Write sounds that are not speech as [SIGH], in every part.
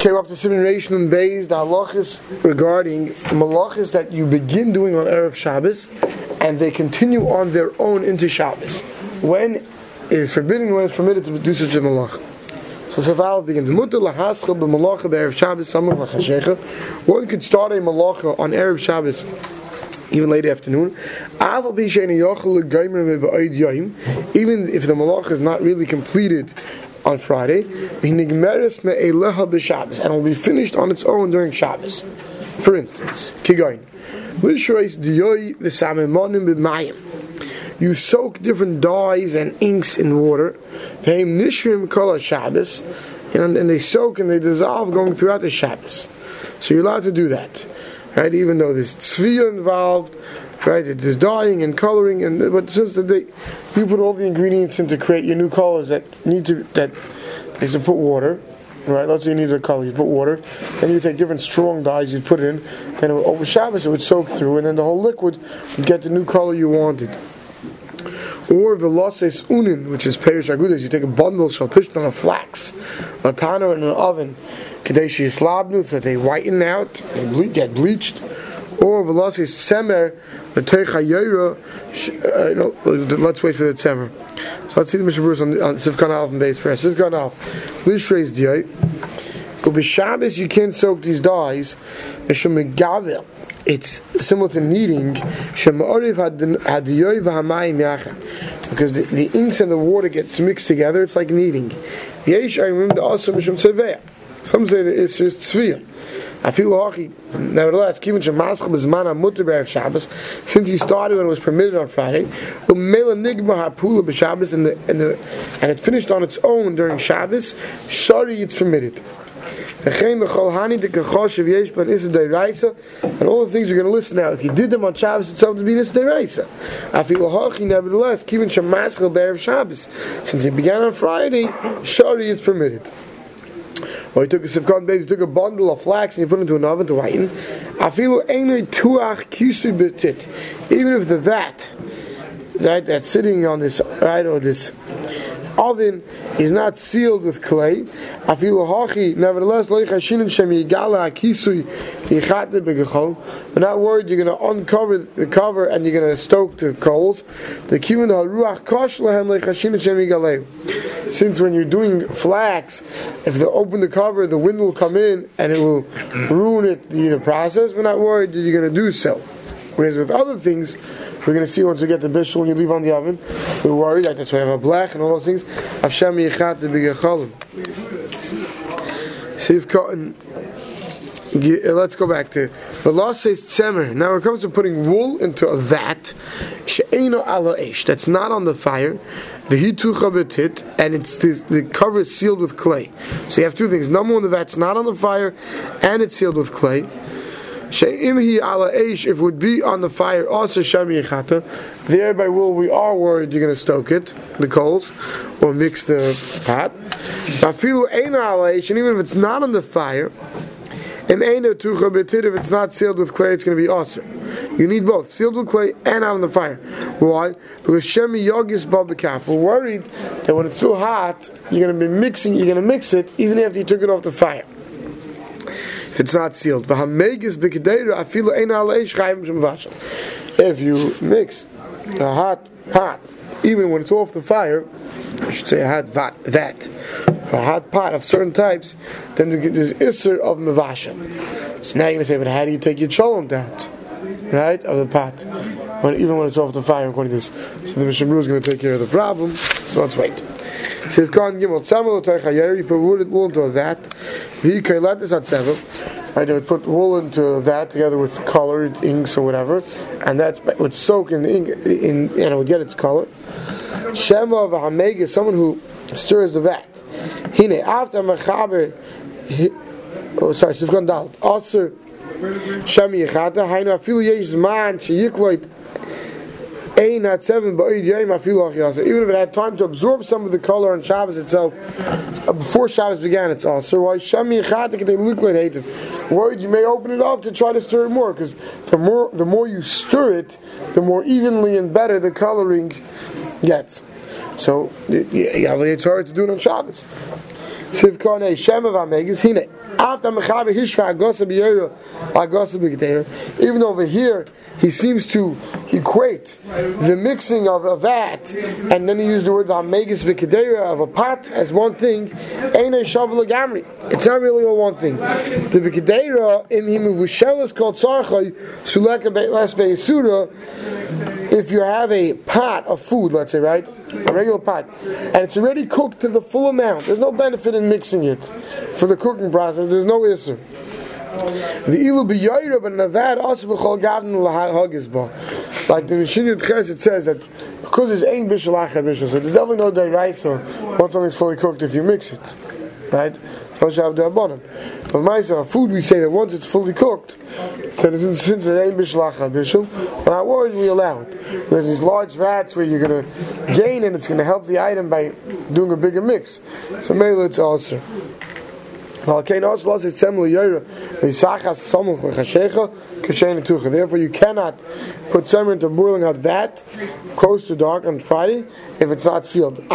came up to simulation and based halachas regarding malachas that you begin doing on Erev Shabbos and they continue on their own into Shabbos. When it is forbidden, when it's permitted to do such a malach. So Safal begins. Mutter lahaschel b'malacha be'erev Shabbos samach lachashecha. One could start a malacha on Erev Shabbos even late afternoon. Even if the malach is not really completed on Friday, and it will be finished on its own during Shabbos. For instance, Kigain. You soak different dyes and inks in water, and, and they soak and they dissolve going throughout the Shabbos. So you're allowed to do that, right? Even though there's tzviyah involved, right? There's dyeing and coloring, and but since the day you put all the ingredients in to create your new colors that need to that is to put water. Right, let's say you need a color, you put water, then you take different strong dyes, you put it in, and over Shabbos it would soak through, and then the whole liquid would get the new color you wanted. Or veloses unin, which is perish agudas, you take a bundle shalpishtan of flax, latana in an oven, kadeshi slabnu, that they whiten out, they ble- get bleached. Or veloses semer, the teichayera, uh, let's wait for the semer. So let's see the Mishnah Berurah on, on Sivkan Alf and base first. Sivkan Alf, Lishreis Diyai. But Shabbos you can't soak these dyes. It's similar to kneading. Because the, the inks and the water get mixed together, it's like kneading. Some say that it's just tzviyah. I feel hachi. Nevertheless, given shemaschal bezmana mutter be'erev Shabbos, since he started when it was permitted on Friday, umela nigma hapula b'Shabbos, and the and the and it finished on its own during Shabbos. Shari, it's permitted. And all the things you're going to listen now, if you did them on Shabbos itself, to be Deraisa. I feel hachi, nevertheless, given shemaschal be'erev Shabbos, since it began on Friday, Shari, it's permitted. Or he took a sifkon base, he took a bundle of flax and he put it into an oven to whiten. Afilu ene tuach kisu betit. Even if the vat right, that's sitting on this right or this oven is not sealed with clay. Afilu hachi, nevertheless, lo yichashinin shem yigala kisui yichate begechol. We're not worried you're going to uncover the cover and you're going to stoke the coals. The kimun haruach kosh lehem lo yichashinin shem yigaleu. Since when you're doing flax, if they open the cover, the wind will come in and it will ruin it, the process. We're not worried that you're going to do so. Whereas with other things, we're going to see once we get the bishul and you leave on the oven, we're worried that that's we have a black and all those things. Hashem yichat the bigacholim. Siv cotton. Uh, let's go back to the law says tzemer. Now, when it comes to putting wool into a vat, ala. That's not on the fire. The hitucha betit, and it's the, the cover is sealed with clay. So you have two things. Number one, the vat's not on the fire, and it's sealed with clay. She'imhi ala eish, if it would be on the fire, also shem yechata. There by will we are worried you're going to stoke it, the coals, or mix the pot. Afilu ein ala and even if it's not on the fire, if it's not sealed with clay, it's going to be awesome. You need both, sealed with clay and out on the fire. Why? Because Shemi Yogis Babakaf. We're worried that when it's still hot, you're going to be mixing, you're going to mix it even after you took it off the fire. If it's not sealed. If you mix a hot pot, even when it's off the fire, I should say a hot vat, vat or a hot pot of certain types, then there's isser of mevasha. So now you're going to say, but how do you take your cholent out? Right? Of the pot. When, even when it's off the fire, according to this. So the Mishnah is going to take care of the problem. So let's wait. Sif Khan Gimel Tzamel Teichayer, you put wool into a Right, they would put wool into that together with colored inks or whatever, and that would soak in the ink, in, and it would get its color. Shema of Hameg someone who stirs the vat. Hine, after Mechaber, oh sorry, Sifkan Dal, also Shemi Yechata, Hainu Afilu Yesh Zman, Sheyikloit, Even if it had time to absorb some of the color on Shabbos itself, uh, before Shabbos began, it's also why you may open it up to try to stir it more, because the more the more you stir it, the more evenly and better the coloring gets. So yeah, it's hard to do it on Shabbos. Sivkone Shem of Amegas, Hine. After Mechaber Hishva Agosa B'Yera, Agosa B'Gdeir, even over here, he seems to equate the mixing of a vat, and then he used the word Amegas B'Gdeir of a pot as one thing, Ein Shavel Gamri. It's not really all one thing. The him Vushel is called Sarchai, Suleka Be'las Be'Yisura, if you have a pot of food, let's say, right? A regular pot, and it's already cooked to the full amount, there's no benefit in mixing it for the cooking process, there's no issue. The ilu b'yoyra but navad also b'chol gavn lahagizba. Like the Mishnah Ches, it says that because there's ain bishul achad bishul, so there's definitely no deraisa once something's fully cooked if you mix it, right? But myself, food we say that once it's fully cooked, so since, since it ain't bishul achad bishul, we're not worried we allow it. There's these large vats where you're going to gain and it's going to help the item by doing a bigger mix. So maybe it's also. Therefore, you cannot put semer into boiling hot vat close to dark on Friday if it's not sealed. Even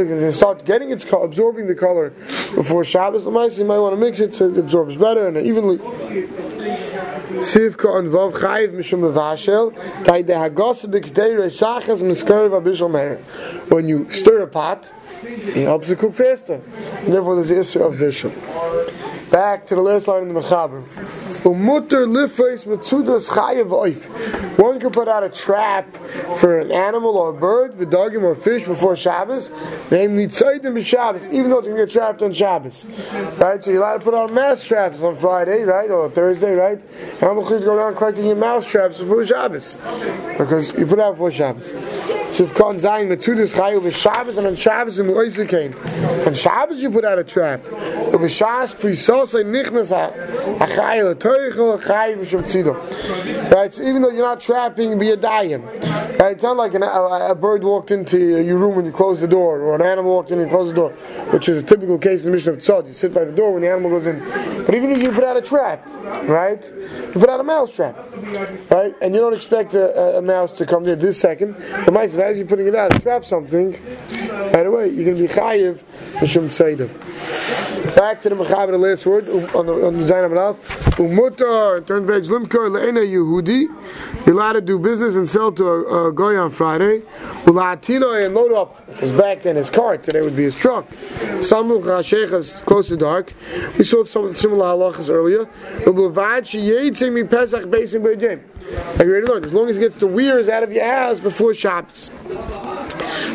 if it start getting its color, absorbing the color before Shabbos, you might want to mix it so it absorbs better and evenly. Sivka and Vav Chayiv Mishum Mevashel Tai De Hagos B'Ktei Reisachas Miskarev Abishal Meir When you stir a pot, it helps it cook faster. Therefore, there's the issue of bishul. Back to the last line in the Mechaber. Chayev oif. One can put out a trap for an animal or a bird, dogim or fish before Shabbos. Name nitzaydim Shabbos, even though it's going to get trapped on Shabbos. Right? So you're allowed to put out mass traps on Friday, right, or Thursday, right? And I'm going to go around collecting your mouse traps before Shabbos because you put out before Shabbos. So if Kon Zayin mitzudas chayev is Shabbos and on Shabbos and. On Shabbos you put out a trap. B'Shas prisosay nichnas. Right. So even though you're not trapping, be a dayim. Right. It's not like an, a, a, bird walked into your room when you close the door, or an animal walked in and closed the door, which is a typical case in the mission of tzad. You sit by the door when the animal goes in. But even if you put out a trap, right? You put out a mouse trap, right? And you don't expect a, a mouse to come there this second. The mice, as you're putting it out, trap something, right away, you're going to be chayiv b'shem tzeidim. Back to the Mechaber, the last word um, on the on the Zayin Amalaf. Umutar, turn page Limkar le'ena Yehudi. You're allowed to do business and sell to a, a guy on Friday. Ulatino and load up, which was back then his cart. Today would be his truck. Samuch is close to dark. We saw some similar halachas earlier. Ublevad sheyetze mi Pesach beisim b'yem. Like we already learned, as long as it gets the weirs out of your house before Shabbos.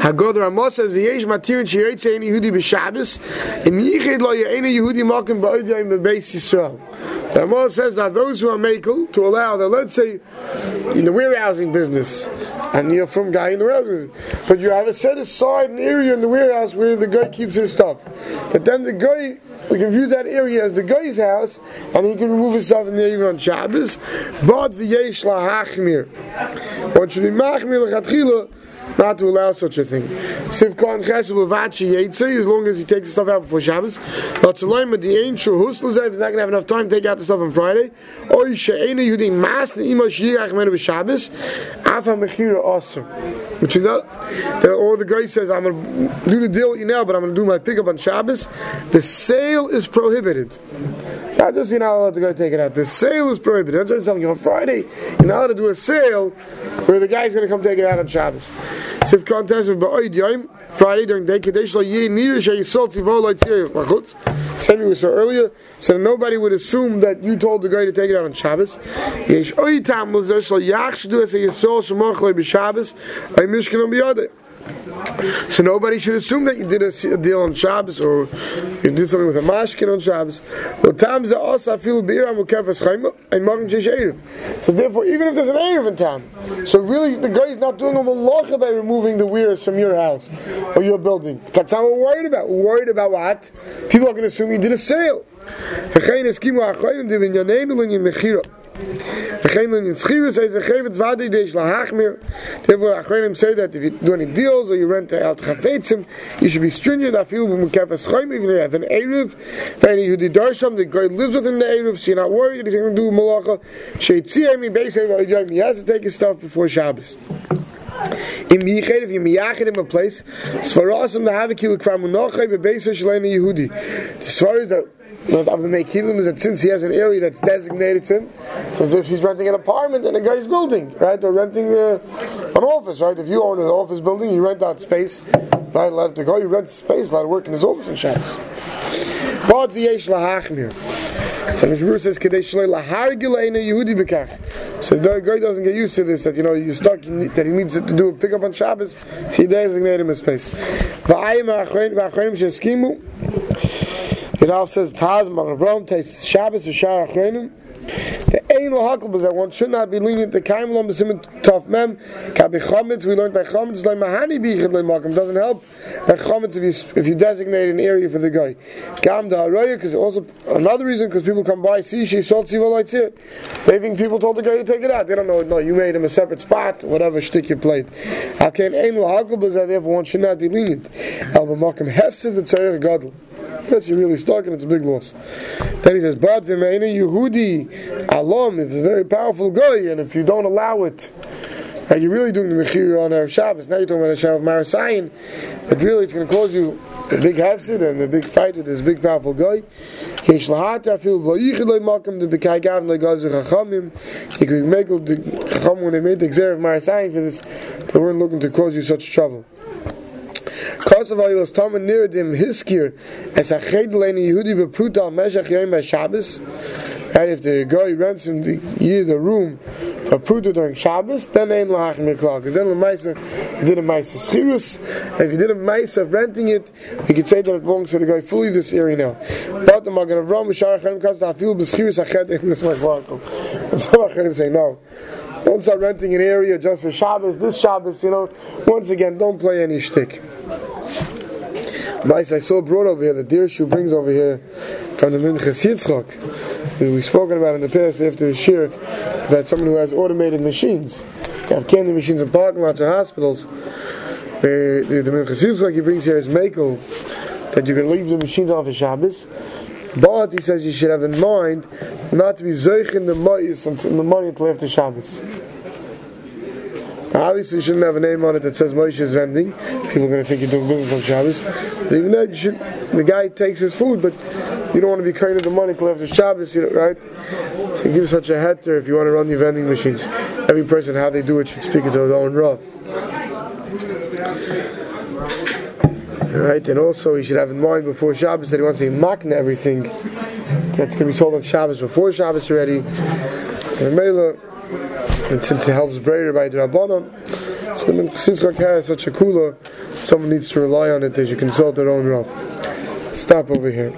Hagod Ramos says v'yesh matirin sheyotze any Yehudi b'Shabbos im yichid lo ye'ena Yehudi malkim ba'odiyim b'beis Yisrael. The Ramos says that those who are makel to allow that, let's say, in the warehousing business, and you're from guy in the business, but you have a set aside an area in the warehouse where the guy keeps his stuff, but then the guy we can view that area as the guy's house, and he can remove his stuff in there even on Shabbos. But v'yesh lahachmir. One should be machmir lechatchila not to allow such a thing. Sivkon as long as he takes the stuff out before Shabbos. But Tzalaim the ancient huslezev is not going to have enough time to take out the stuff on Friday. Oy she'ena yudi mas ne'ima shiyach menu b'Shabbos afa mechira aser. Which is that, or the guy says, I'm going to do the deal with you now, but I'm going to do my pickup on Shabbos. The sale is prohibited. Not just you're not allowed to go take it out. The sale is prohibited. That's what I'm telling you. On Friday, you're not allowed to do a sale where the guy's going to come take it out on Shabbos. Sif contest with Ba'oid Yom, Friday during day Kadesh Lo Yeh Nira Shei Yisol Tzivo Lo Tziyah Lachutz. Same we saw earlier, so nobody would assume that you told the guy to take it out on Shabbos. Yesh Oitam Lazer Shlo Yach Shdu Es Yisol Shemoch Lo B'Shabbos Ay Mishkan B'Yodeh. So nobody should assume that you did a deal on Shabbos or you did something with a mashkin on Shabbos. Well, times are also feel beer and mukefas and magen shesh erev. So therefore, even if there's an eruv in town, so really the guy is not doing a malacha by removing the weirs from your house or your building. That's not we're worried about. We're worried about what people are going to assume you did a sale. Therefore, Achronim say that if you do any deals or you rent out chafetzim, you should be stringent. I feel when kefas chayim, even if you have an eruv, if any did darsham, the guy lives within the eruv, so you're not worried that he's going to do malacha. Sheitziyah mi basically he has to take his stuff before Shabbos. In Yichid, if you miyachid in a place, Svarasim the Havikil Kramunochai Bebeisa Shalena Yehudi. The Svar is that not of the Mekilim is that since he has an area that's designated to him, it's as if he's renting an apartment in a guy's building, right? Or renting uh, an office, right? If you own an office building, you rent out space, not allowed to go, you rent space, allowed to work in his office and Shabbos. But v'yesh lahachmir. So Mishmur says, "Kadesh lahargil eina Yehudi bekach." So the guy doesn't get used to this. That you know you're stuck. That he needs to do a pickup on Shabbos. So he designated him a space. V'ayim ha'achronim sheskimu. It also says Taz Maravrom takes Shabbos v'shar achronim. The ain lahakal is that one should not be lenient. The kaim lo b'simin tof mem kabi chametz. We learned by chametz like mahani bichid lemakam doesn't help by chametz if you if you designate an area for the guy. Gam da haroya because also another reason because people come by see she salt siva They think people told the guy to take it out. They don't know. No, you made him a separate spot. Whatever shtick you played. How can ain lahakal is that therefore one should not be lenient. El b'makam hefsid v'tzayir gadol. Yes, you're really stuck and it's a big loss. Then he says, But v'meina Yehudi alom, if it's a very powerful guy, and if you don't allow it, and you're really doing the mechir on our Shabbos. Now you're talking about a Shabbos Marasayan, but really it's going to cause you a big hefsid and a big fight with this big powerful guy. You can make the chacham when they made the exer of Marasayan for this, they weren't looking to cause you such trouble. Kosav Ayilos Tomen Niradim Hiskir as a Chedleni Yehudi Bepruta Meshach Yom Shabbos. Right, if the guy rents him the the room for pruta during Shabbos, then ain't lachim miklal. Because then the ma'aser did a ma'aser schirus, if you did a ma'aser of renting it, we could say that it belongs to the guy fully this area now. But the Magen Avram B'Shar Chaim Kas Da'afil B'Schirus Achet in [LAUGHS] this Ma'aser. And some Acharim say no. Don't start renting an area just for Shabbos. This Shabbos, you know, once again, don't play any shtick. Mice, I saw brought over here, the Dirshu brings over here from the Minchas Yitzchok. We've spoken about in the past after the shir that someone who has automated machines. They have candy machines in parking lots or hospitals. The, Minchas Yitzchok he brings here is Makel, that you can leave the machines off of Shabbos. But he says you should have in mind not to be zeich in the money the money until after Shabbos. Obviously, you shouldn't have a name on it that says Moshe is vending. People are going to think you're doing business on Shabbos. But even you should, the guy takes his food, but you don't want to be kind the money till after Shabbos, you know, right? So give such a heter if you want to run your vending machines. Every person, how they do it, should speak into his own rough. Right, and also he should have in mind before Shabbos that he wants to be mocking everything that's going to be sold on Shabbos before Shabbos already. And and since it helps Breyer by the Rabbanon, so the Sitzchak has such a kula, someone needs to rely on it, they should consult their own rough. Stop over here.